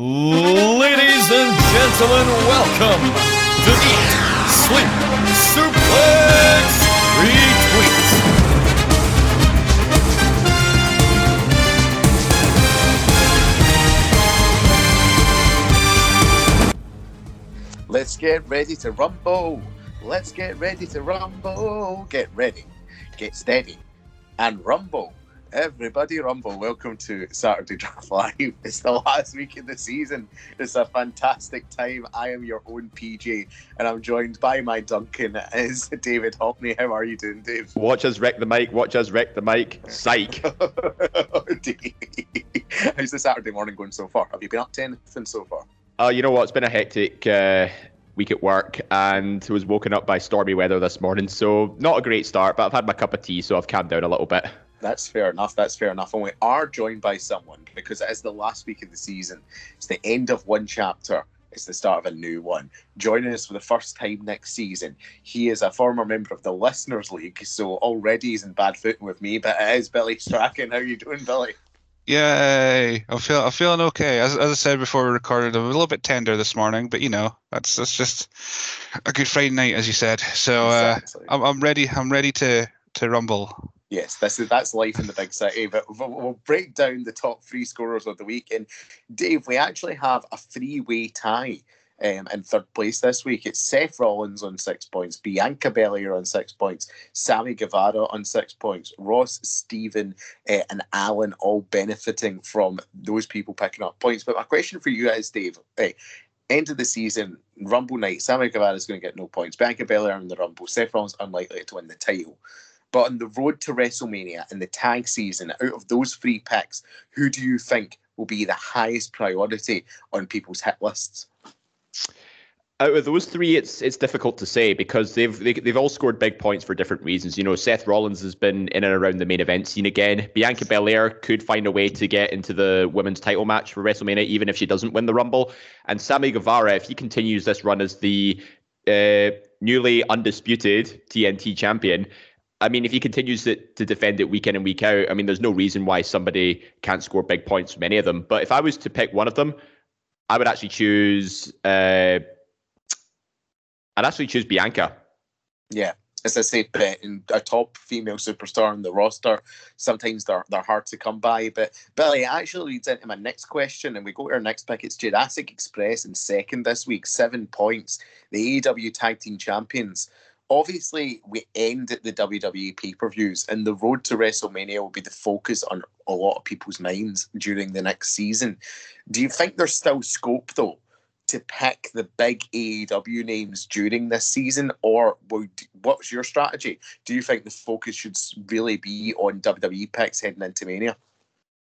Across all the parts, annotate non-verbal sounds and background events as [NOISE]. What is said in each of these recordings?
Ladies and gentlemen, welcome to Eat, Sleep, Suplex, Retweet. Let's get ready to rumble. Let's get ready to rumble. Get ready, get steady, and rumble. Everybody rumble. Welcome to Saturday Draft [LAUGHS] Live. It's the last week of the season. It's a fantastic time. I am your own PJ, and I'm joined by my Duncan [LAUGHS] is David Hockney. How are you doing, Dave? Watch us wreck the mic. Watch us wreck the mic. Psych. [LAUGHS] How's the Saturday morning going so far? Have you been up to anything so far? Uh, you know what? It's been a hectic uh, week at work and was woken up by stormy weather this morning. So, not a great start, but I've had my cup of tea, so I've calmed down a little bit. That's fair enough. That's fair enough. And we are joined by someone because it is the last week of the season. It's the end of one chapter. It's the start of a new one. Joining us for the first time next season, he is a former member of the Listeners League, so already he's in bad footing with me. But it is Billy Strachan. How are you doing, Billy? Yay! I'm feeling I'm feeling okay. As, as I said before we recorded, I'm a little bit tender this morning, but you know that's that's just a good Friday night, as you said. So uh, Exactly. I'm I'm ready. I'm ready to to rumble. Yes, this is that's life in the big city. But we'll, we'll break down the top three scorers of the week. And Dave, we actually have a three-way tie um, in third place this week. It's Seth Rollins on six points, Bianca Belair on six points, Sammy Guevara on six points, Ross, Stephen, uh, and Alan all benefiting from those people picking up points. But my question for you is, Dave, hey, end of the season, Rumble night, Sammy Guevara is going to get no points. Bianca Belair in the Rumble, Seth Rollins unlikely to win the title. But on the road to WrestleMania and the tag season, out of those three picks, who do you think will be the highest priority on people's hit lists? Out of those three, it's it's difficult to say because they've they, they've all scored big points for different reasons. You know, Seth Rollins has been in and around the main event scene again. Bianca Belair could find a way to get into the women's title match for WrestleMania, even if she doesn't win the Rumble. And Sammy Guevara, if he continues this run as the uh, newly undisputed TNT champion, I mean, if he continues to, to defend it week in and week out, I mean, there's no reason why somebody can't score big points from any of them. But if I was to pick one of them, I would actually choose. Uh, I'd actually choose Bianca. Yeah, it's a safe bet. And a top female superstar on the roster, sometimes they're, they're hard to come by. But Billy actually leads into my next question, and we go to our next pick. It's Jurassic Express in second this week, seven points. The AEW Tag Team Champions. Obviously, we end at the WWE pay per views, and the road to WrestleMania will be the focus on a lot of people's minds during the next season. Do you think there's still scope, though, to pick the big AEW names during this season, or what's your strategy? Do you think the focus should really be on WWE picks heading into Mania?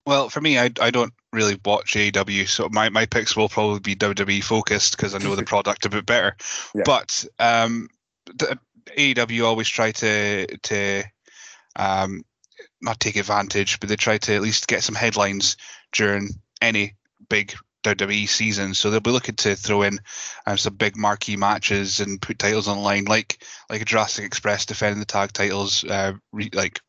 Well, for me, I, I don't really watch AEW, so my, my picks will probably be WWE focused because I know the [LAUGHS] product a bit better. Yeah. But um, AEW always try to to um, not take advantage, but they try to at least get some headlines during any big WWE season. So they'll be looking to throw in um, some big marquee matches and put titles online, like like a Jurassic Express defending the tag titles, uh, re- like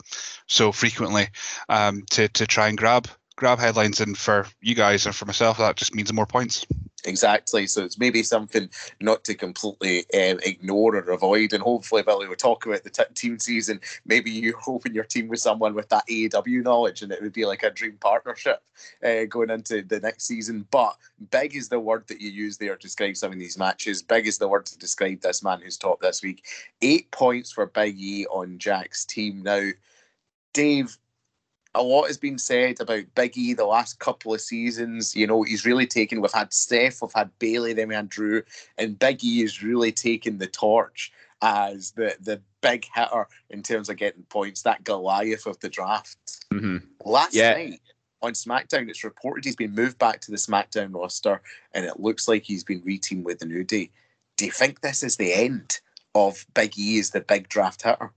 so frequently, um, to to try and grab grab headlines. And for you guys and for myself, that just means more points. Exactly. So it's maybe something not to completely um, ignore or avoid. And hopefully, Billy, we'll talk about the t- team season. Maybe you're hoping [LAUGHS] your team with someone with that AEW knowledge and it would be like a dream partnership uh, going into the next season. But big is the word that you use there to describe some of these matches. Big is the word to describe this man who's top this week. Eight points for Big E on Jack's team. Now, Dave, a lot has been said about Big E the last couple of seasons. You know, he's really taken. We've had Steph, we've had Bayley, then we had Drew, and Biggie is really taking the torch as the the big hitter in terms of getting points. That Goliath of the draft. Mm-hmm. Last Yeah. night on SmackDown, it's reported he's been moved back to the SmackDown roster, and it looks like he's been reteamed with the New Day. Do you think this is the end of Big E as the big draft hitter?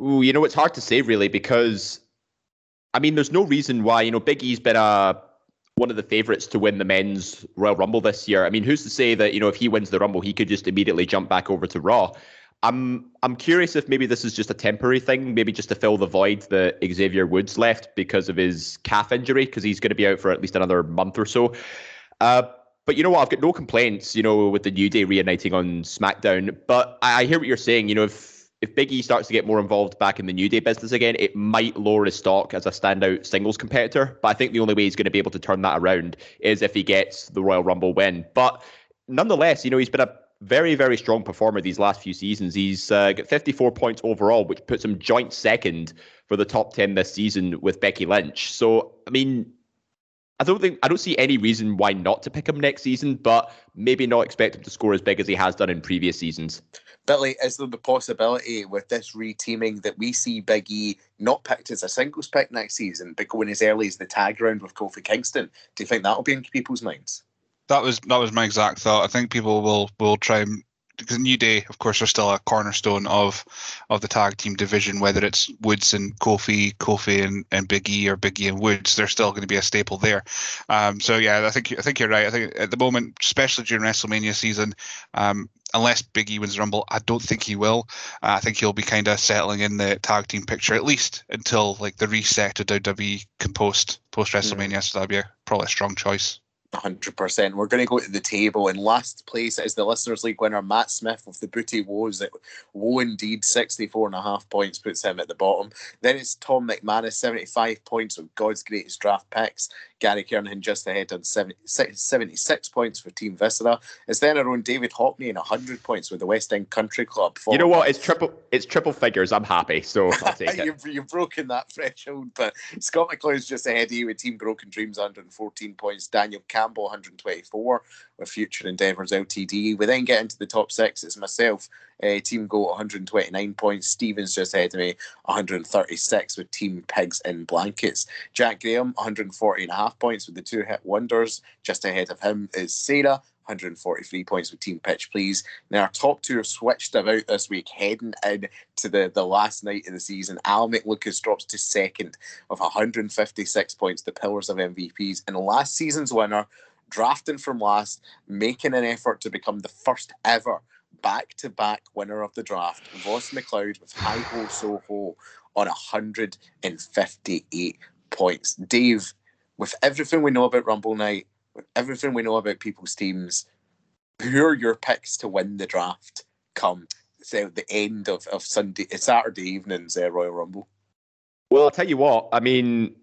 Ooh, you know, it's hard to say really because, I mean, there's no reason why you know Big E's been a one of the favourites to win the men's Royal Rumble this year. I mean, who's to say that you know if he wins the Rumble, he could just immediately jump back over to Raw? I'm I'm curious if maybe this is just a temporary thing, maybe just to fill the void that Xavier Woods left because of his calf injury, because he's going to be out for at least another month or so. Uh, but you know what? I've got no complaints, you know, with the New Day reuniting on SmackDown. But I, I hear what you're saying. You know, if if Big E starts to get more involved back in the New Day business again, it might lower his stock as a standout singles competitor. But I think the only way he's going to be able to turn that around is if he gets the Royal Rumble win. But nonetheless, you know, he's been a very, very strong performer these last few seasons. He's uh, got 54 points overall, which puts him joint second for the top 10 this season with Becky Lynch. So, I mean, I don't think I don't see any reason why not to pick him next season, but maybe not expect him to score as big as he has done in previous seasons. Billy, is there the possibility with this reteaming that we see Big E not picked as a singles pick next season, but going as early as the tag round with Kofi Kingston? Do you think that'll be in people's minds? That was that was my exact thought. I think people will will try and because New Day, of course, are still a cornerstone of of the tag team division. Whether it's Woods and Kofi, Kofi and, and Big E, or Big E and Woods, they're still going to be a staple there. Um, so yeah, I think I think you're right. I think at the moment, especially during WrestleMania season, um, unless Big E wins Rumble, I don't think he will. Uh, I think he'll be kind of settling in the tag team picture at least until like the reset to WWE can post post WrestleMania. Mm. So that'd be a, probably a strong choice. 100%. We're going to go to the table. In last place is the Listeners League winner, Matt Smith of the Booty Woes. Woe indeed, 64 and a half points puts him at the bottom. Then it's Tom McManus, 75 points with God's greatest draft picks. Gary Kernahan just ahead on 70, 76 points for Team Viscera. It's then our own David Hockney and 100 points with the West End Country Club. You know what? It's triple It's triple figures. I'm happy, so I'll [LAUGHS] take it. you've, you've broken that threshold, but Scott McLeod's just ahead of you with Team Broken Dreams 114 points. Daniel Campbell 124 with Future Endeavours Ltd. We then get into the top six. It's myself, uh, Team Goat 129 points. Stevens just ahead of me 136 with Team Pigs in Blankets. Jack Graham 140 and a half points with the two hit wonders. Just ahead of him is Sarah 143 points with Team Pitch Please. Now, our top two have switched about this week, heading in to the, the last night of the season. Al McLucas drops to second of 156 points, the Pillars of MVPs. And last season's winner, drafting from last, making an effort to become the first ever back to back winner of the draft, Ross McLeod with Hi Ho Soho on 158 points. Dave, with everything we know about Rumble Night, everything we know about people's teams, who are your picks to win the draft come say, the end of, of Sunday, Saturday evening's uh, Royal Rumble? Well, I'll tell you what, I mean,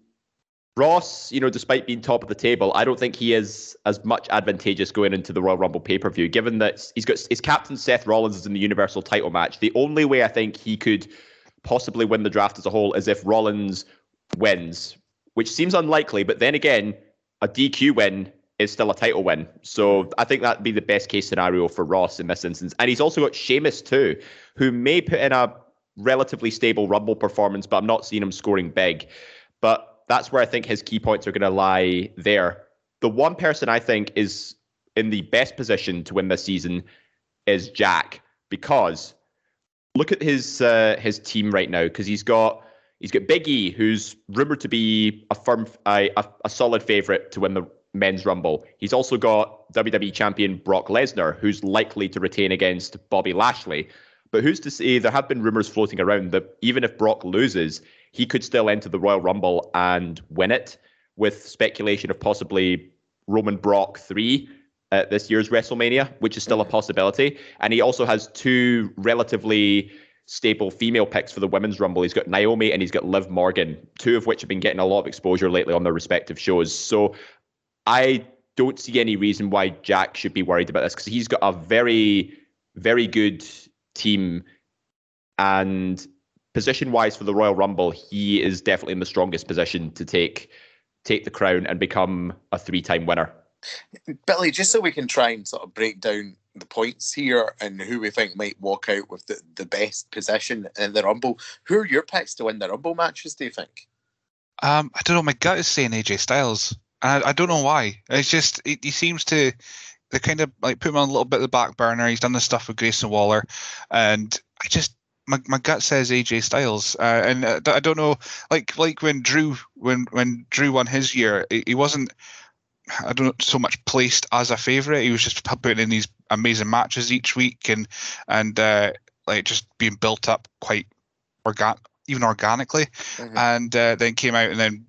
Ross, you know, despite being top of the table, I don't think he is as much advantageous going into the Royal Rumble pay per view, given that he's got his captain Seth Rollins is in the Universal title match. The only way I think he could possibly win the draft as a whole is if Rollins wins, which seems unlikely, but then again, a DQ win is still a title win. So I think that'd be the best case scenario for Ross in this instance. And he's also got Sheamus too, who may put in a relatively stable Rumble performance, but I'm not seeing him scoring big. But that's where I think his key points are going to lie there. The one person I think is in the best position to win this season is Jack because look at his uh, his team right now because he's got he's got Big E who's rumored to be a firm a, a, a solid favorite to win the men's rumble. He's also got WWE champion Brock Lesnar who's likely to retain against Bobby Lashley. But who's to say there have been rumors floating around that even if Brock loses, he could still enter the Royal Rumble and win it, with speculation of possibly Roman Brock 3 at this year's WrestleMania, which is still a possibility. And he also has two relatively stable female picks for the women's rumble. He's got Naomi and he's got Liv Morgan, two of which have been getting a lot of exposure lately on their respective shows. So I don't see any reason why Jack should be worried about this because he's got a very, very good team and position wise for the Royal Rumble, he is definitely in the strongest position to take take the crown and become a three time winner. Billy, just so we can try and sort of break down the points here and who we think might walk out with the, the best position in the Rumble, who are your picks to win the Rumble matches, do you think? Um, I don't know. My gut is saying AJ Styles. I, I don't know why. It's just, it, he seems to, they kind of like put him on a little bit of the back burner. He's done the stuff with Grayson Waller. And I just, my, my gut says AJ Styles, uh, and uh, I don't know, like like when Drew when when Drew won his year, he, he wasn't. I don't know so much placed as a favorite. He was just putting in these amazing matches each week, and and uh, like just being built up quite organ even organically, mm-hmm. and uh, then came out and then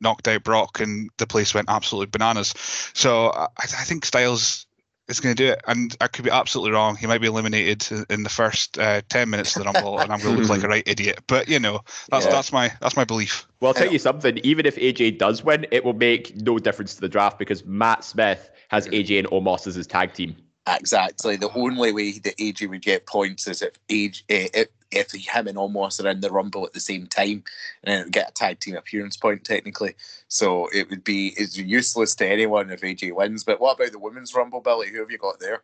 knocked out Brock, and the place went absolutely bananas. So I, I think Styles is going to do it, and I could be absolutely wrong. He might be eliminated in the first uh, ten minutes of the Rumble, and I'm going to look like a [LAUGHS] right idiot. But you know, that's Yeah. that's my that's my belief. Well, I'll tell you something. Even if AJ does win, it will make no difference to the draft because Matt Smith has AJ and Omos as his tag team. Exactly. The only way that AJ would get points is if AJ, eh, if, if him and Omos are in the Rumble at the same time, and then get a tag team appearance point technically. So it would be it's useless to anyone if AJ wins. But what about the women's Rumble, Billy? Who have you got there?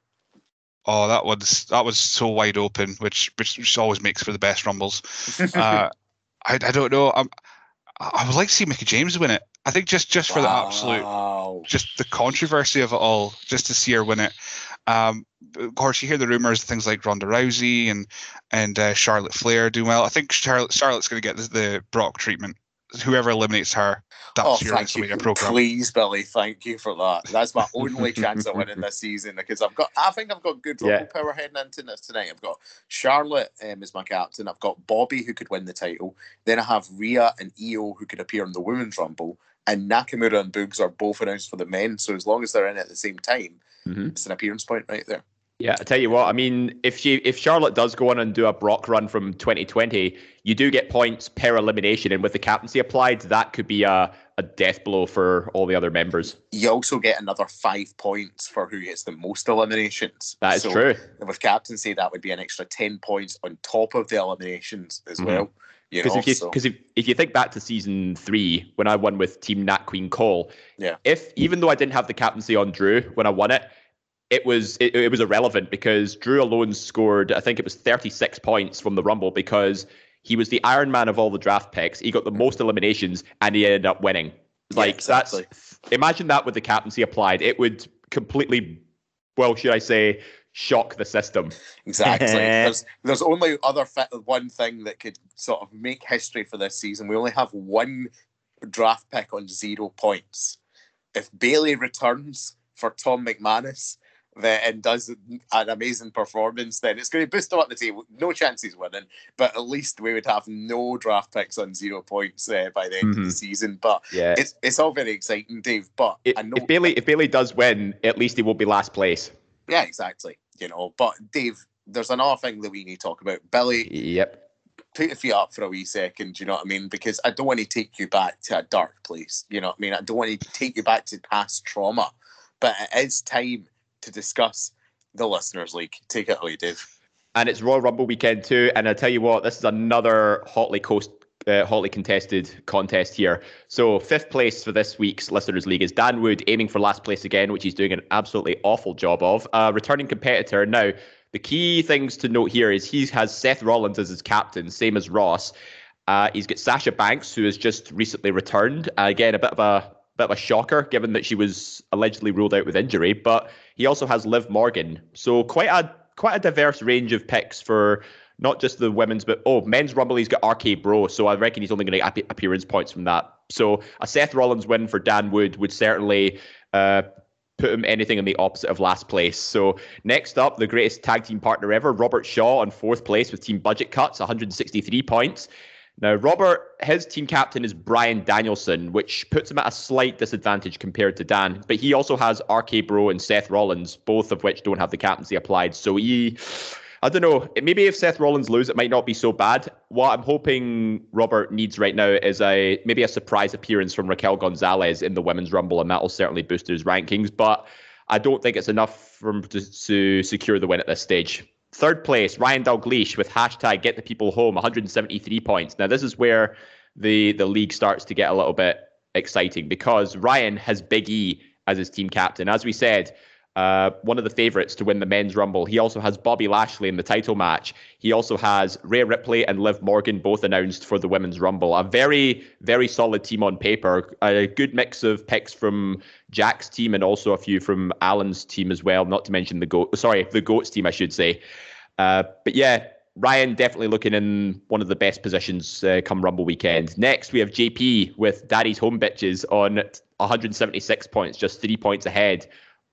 Oh, that was that was so wide open, which which, which always makes for the best rumbles. [LAUGHS] Uh, I, I don't know. I'm, I would like to see Mickie James win it. I think just just for the absolute just the controversy of it all, just to see her win it. Um, of course, you hear the rumors, things like Ronda Rousey and and uh, Charlotte Flair doing well. I think Charlotte Charlotte's going to get the, the Brock treatment. Whoever eliminates her, that's Oh, your thank you. WrestleMania program. Please, Billy, thank you for that. That's my only chance of winning this season because I've got, I think I've got good Yeah. Power heading into this tonight. I've got Charlotte um, as my captain. I've got Bobby who could win the title. Then I have Rhea and Io who could appear in the women's Rumble. And Nakamura and Boogs are both announced for the men. So as long as they're in at the same time, Mhm. it's an appearance point right there. Yeah, I tell you what. I mean, if she if Charlotte does go on and do a Brock run from 2020, you do get points per elimination, and with the captaincy applied, that could be a, a death blow for all the other members. You also get another five points for who gets the most eliminations. That is So true. With captaincy, that would be an extra 10 points on top of the eliminations as Mhm. well. You Because know, if you so- if, if you think back to season three when I won with Team Nat Queen Cole, Yeah. If even though I didn't have the captaincy on Drew when I won it, it was it, it was irrelevant because Drew alone scored I think it was 36 points from the Rumble because he was the Iron Man of all the draft picks. He got the most eliminations and he ended up winning. Yeah, Like exactly. that's imagine that with the captaincy applied, it would completely well should I say shock the system. Exactly. [LAUGHS] there's there's only other fa- one thing that could sort of make history for this season. We only have one draft pick on zero points. If Bayley returns for Tom McManus and does an amazing performance, then it's going to boost him up the table. No chance he's winning, but at least we would have no draft picks on zero points uh, by the end of Mhm. the season. But Yeah. it's it's all very exciting, Dave. But If, I know if Bayley if Bayley does win, at least he won't be last place. Yeah, exactly. You know, but Dave, there's another thing that we need to talk about. Billy, Yep. put your feet up for a wee second, you know what I mean? Because I don't want to take you back to a dark place. You know what I mean? I don't want to take you back to past trauma. But it is time to discuss the listeners league. Take it away, Dave. and it's Royal Rumble weekend too. And I tell you what, this is another hotly coast, uh, hotly contested contest here. So fifth place for this week's Listeners League is Dan Wood, aiming for last place again, which he's doing an absolutely awful job of. Uh, returning competitor now. The key things to note here is he has Seth Rollins as his captain, same as Ross. Uh, he's got Sasha Banks, who has just recently returned. Uh, again, a bit of a bit of a shocker, given that she was allegedly ruled out with injury. But he also has Liv Morgan, so quite a quite a diverse range of picks for not just the women's, but oh, men's Rumble. He's got RK Bro, so I reckon he's only going to get appearance points from that. So a Seth Rollins win for Dan Wood would certainly. Uh, Put him anything in the opposite of last place. So next up, the greatest tag team partner ever, Robert Shaw on fourth place with team budget cuts, 163 points. Now, Robert, his team captain is Bryan Danielson, which puts him at a slight disadvantage compared to Dan. But he also has RK Bro and Seth Rollins, both of which don't have the captaincy applied. So he, I don't know, maybe if Seth Rollins lose, it might not be so bad. What I'm hoping Robert needs right now is a maybe a surprise appearance from Raquel Gonzalez in the Women's Rumble, and that will certainly boost his rankings. But I don't think it's enough for him to, to secure the win at this stage. Third place, Ryan Dalgleish with hashtag Get the People Home, 173 points. Now this is where the the league starts to get a little bit exciting because Ryan has Big E as his team captain. As we said, uh, one of the favorites to win the men's rumble. He also has Bobby Lashley in the title match. He also has Rhea Ripley and Liv Morgan both announced for the women's rumble. A very, very solid team on paper. A good mix of picks from Jack's team and also a few from Alan's team as well. Not to mention the goat. Sorry, the goats team, I should say. Uh, but yeah, Ryan definitely looking in one of the best positions uh, come Rumble weekend. Next, we have JP with Daddy's Home Bitches on 176 points, just three points ahead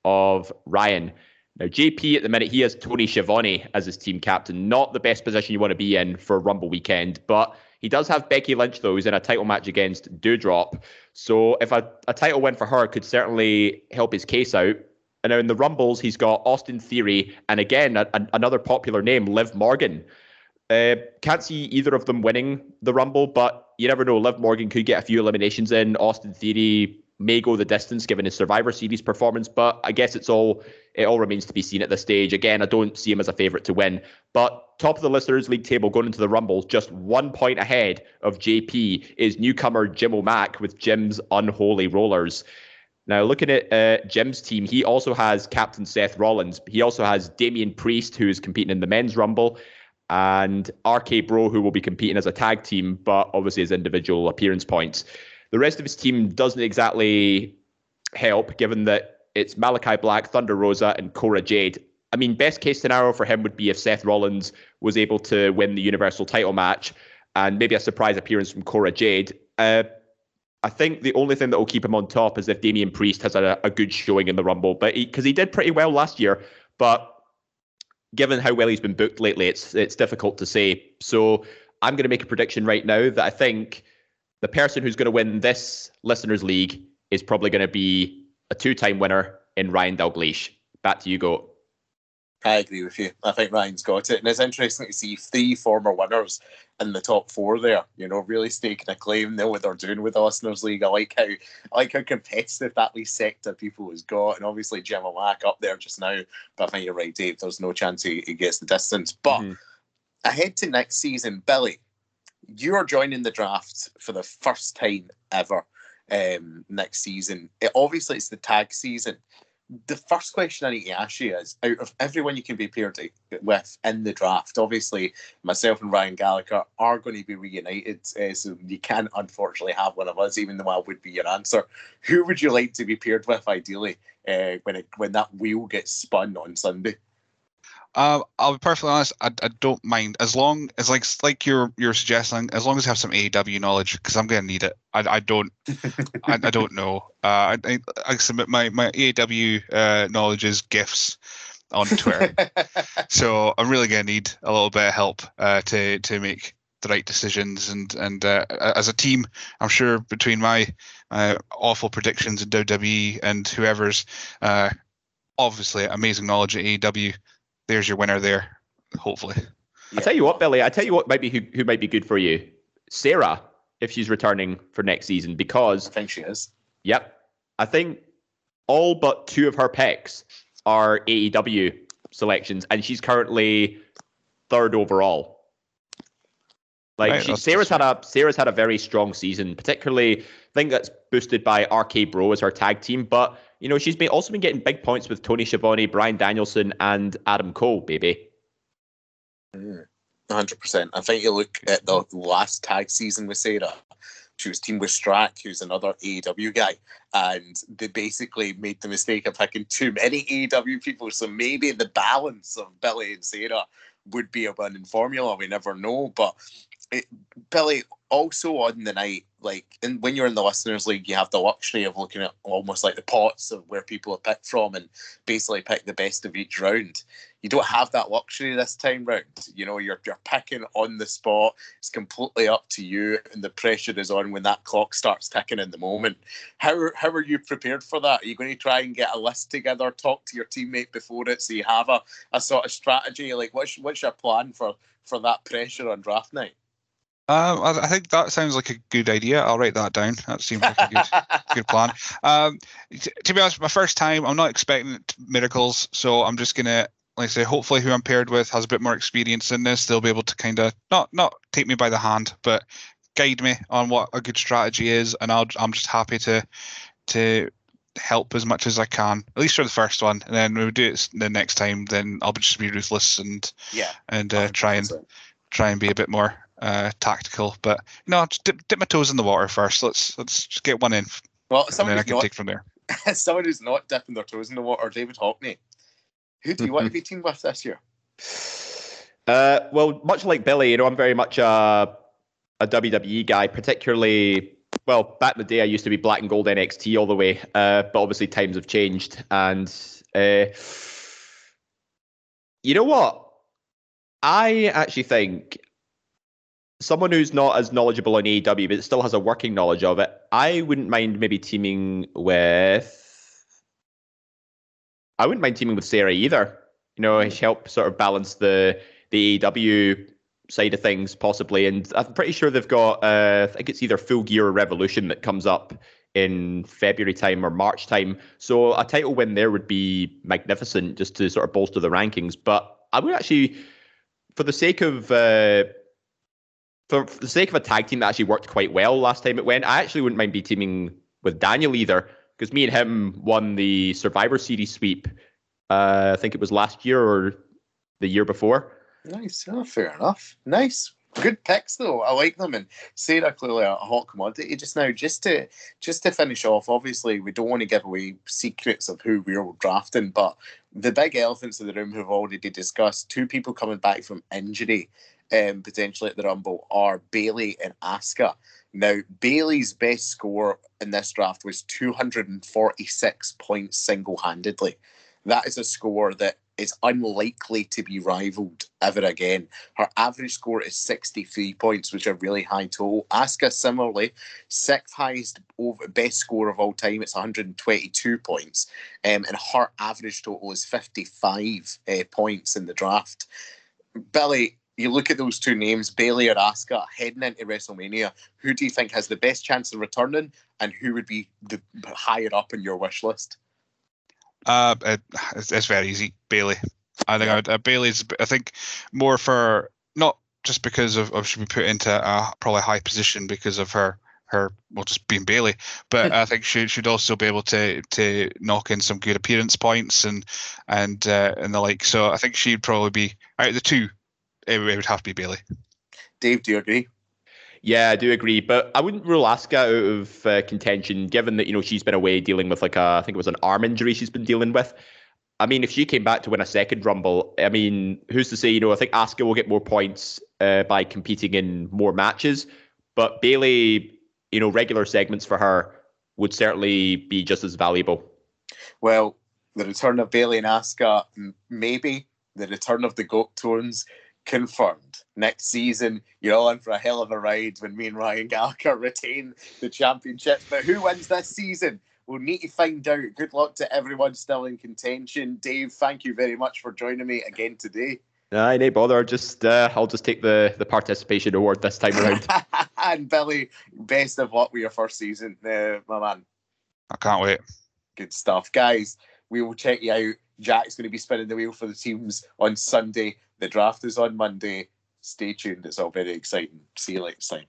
of Ryan. Now, JP at the minute, he has Tony Schiavone as his team captain. Not the best position you want to be in for a Rumble weekend, but He does have Becky Lynch, though, who's in a title match against Doudrop. So if a, a title win for her could certainly help his case out. And now in the Rumbles, he's got Austin Theory and again, a, a, another popular name, Liv Morgan. Uh, can't see either of them winning the Rumble, but you never know. Liv Morgan could get a few eliminations in. Austin Theory may go the distance given his Survivor Series performance, but I guess it's all it all remains to be seen at this stage. Again, I don't see him as a favourite to win, but top of the listeners' league table going into the Rumble, just one point ahead of JP is newcomer Jim O'Mac with Jim's Unholy Rollers. Now, looking at uh, Jim's team, he also has Captain Seth Rollins. He also has Damian Priest, who is competing in the men's Rumble, and RK Bro, who will be competing as a tag team, but obviously as individual appearance points. The rest of his team doesn't exactly help, given that it's Malakai Black, Thunder Rosa, and Cora Jade. I mean, best case scenario for him would be if Seth Rollins was able to win the Universal title match and maybe a surprise appearance from Cora Jade. Uh, I think the only thing that will keep him on top is if Damian Priest has a, a good showing in the Rumble, but because he, he, did pretty well last year, but given how well he's been booked lately, it's it's difficult to say. So I'm going to make a prediction right now that I think the person who's going to win this listeners' league is probably going to be a two-time winner in Ryan Dalgleish. Back to you, go. I agree with you. I think Ryan's got it, and it's interesting to see three former winners in the top four there. You know, really staking a claim. Know what they're doing with the listeners' league. I like how I like how competitive that wee sector people has got, and obviously Jim O'Mac up there just now. But I think you're right, Dave. There's no chance he, he gets the distance. But mm-hmm. ahead to next season, Billy, you are joining the draft for the first time ever um, next season. It, obviously, it's the tag season the first question I need to ask you is out of everyone you can be paired with in the draft, obviously myself and Ryan Gallagher are going to be reunited, uh, so you can't unfortunately have one of us, even though I would be your answer. Who would you like to be paired with ideally uh, when it when that wheel gets spun on Sunday? Uh, I'll be perfectly honest. I, I don't mind as long as like like you're you're suggesting as long as I have some AEW knowledge because I'm gonna need it. I, I don't I, I don't know. [LAUGHS] Uh, I, I submit my my AEW uh, knowledge is gifts on Twitter, [LAUGHS] so I'm really gonna need a little bit of help uh, to to make the right decisions and and uh, as a team, I'm sure between my uh, awful predictions in WWE and whoever's uh, obviously amazing knowledge at AEW there's your winner there. Hopefully. Yeah. I tell you what, Billy. I tell you what might be who, who might be good for you. Sarah, if she's returning for next season, because I think she is. Yep, I think all but two of her picks are AEW selections, and she's currently third overall. Like right, she, Sarah's had a Sarah's had a very strong season, particularly I think that's boosted by RK Bro as her tag team. But you know, she's been also been getting big points with Tony Schiavone, Bryan Danielson, and Adam Cole, baby. Mm, 100%. I think you look at the last tag season with Sarah, she was teamed with Strack, who's another AEW guy, and they basically made the mistake of picking too many AEW people. So maybe the balance of Billy and Sarah would be a winning formula. We never know. But it, Billy, also on the night, like in, when you're in the listeners league, you have the luxury of looking at almost like the pots of where people are picked from and basically pick the best of each round. You don't have that luxury this time round. You know, you're you're picking on the spot. It's completely up to you, and the pressure is on when that clock starts ticking in the moment. How how are you prepared for that? Are you going to try and get a list together, talk to your teammate before it, so you have a, a sort of strategy? Like, what's what's your plan for for that pressure on draft night? Um, I, I, think that sounds like a good idea. I'll write that down. That seems like a good, [LAUGHS] good plan. Um, t- to be honest, my first time, I'm not expecting miracles, so I'm just gonna, like I say, hopefully who I'm paired with has a bit more experience in this. They'll be able to kind of not not take me by the hand, but guide me on what a good strategy is, and I'll, I'm just happy to to help as much as I can, at least for the first one, and then when we do it the next time, then I'll just be ruthless and yeah, and uh, try and try and be a bit more uh, tactical. But no, just dip, dip, my toes in the water first. Let's let's just get one in. Well, and then I can not, take from there. [LAUGHS] someone who's not dipping their toes in the water, David Hockney. Who do you want to be [LAUGHS] teamed with this year? Uh, well, much like Billy, you know, I'm very much a a WWE guy, particularly. Well, back in the day, I used to be black and gold NXT all the way, uh, but obviously times have changed, and uh, you know what? I actually think someone who's not as knowledgeable on AEW but still has a working knowledge of it, I wouldn't mind maybe teaming with. I wouldn't mind teaming with Sarah either. You know, help sort of balance the the AEW side of things possibly. And I'm pretty sure they've got. Uh, I think it's either Full Gear or Revolution that comes up in February time or March time. So a title win there would be magnificent, just to sort of bolster the rankings. But I would actually, for the sake of. Uh, for, for the sake of a tag team that actually worked quite well last time it went, I actually wouldn't mind be teaming with Daniel either, because me and him won the Survivor Series sweep. Uh, I think it was last year or the year before. Nice. Oh, fair enough. Nice. Good picks though. I like them. And Sarah clearly a hot commodity just now. Just to just to finish off, obviously we don't want to give away secrets of who we're drafting, but the big elephants in the room who've already discussed, two people coming back from injury um, potentially at the Rumble are Bayley and Asuka. Now, Bayley's best score in this draft was 246 points single handedly. That is a score that is unlikely to be rivaled ever again. Her average score is 63 points, which are really high total. Asuka, similarly, sixth highest over, best score of all time. It's 122 points. Um, and her average total is 55 uh, points in the draft. Billy, you look at those two names, Bayley or Asuka, heading into WrestleMania. Who do you think has the best chance of returning, and who would be the higher up in your wish list? Uh, it, it's, it's, very easy, Bayley. I think yeah. I would, uh, Bayley's. I think more for not just because of, of should be put into a probably high position because of her her well just being Bayley, but [LAUGHS] I think she should also be able to to knock in some good appearance points and and uh, and the like. So I think she'd probably be out of the two it, would have to be Bayley. Dave, do you agree? Yeah, I do agree, but I wouldn't rule Asuka out of uh, contention, given that you know she's been away dealing with like a, I think it was an arm injury she's been dealing with. I mean, if she came back to win a second Rumble, I mean, who's to say? You know, I think Asuka will get more points uh, by competing in more matches, but Bayley, you know, regular segments for her would certainly be just as valuable. Well, the return of Bayley and Asuka, maybe the return of the Goat Tones confirmed. Next season, you're all in for a hell of a ride when me and Ryan Gallagher [LAUGHS] retain the championship. But who wins this season? We'll need to find out. Good luck to everyone still in contention. Dave, thank you very much for joining me again today. Aye, no bother. Just uh, I'll just take the the participation award this time around. [LAUGHS] and Billy, best of luck with your first season, uh, my man. I can't wait. Good stuff, guys. We will check you out. Jack's going to be spinning the wheel for the teams on Sunday. The draft is on Monday. Stay tuned. It's all very exciting. See you next time.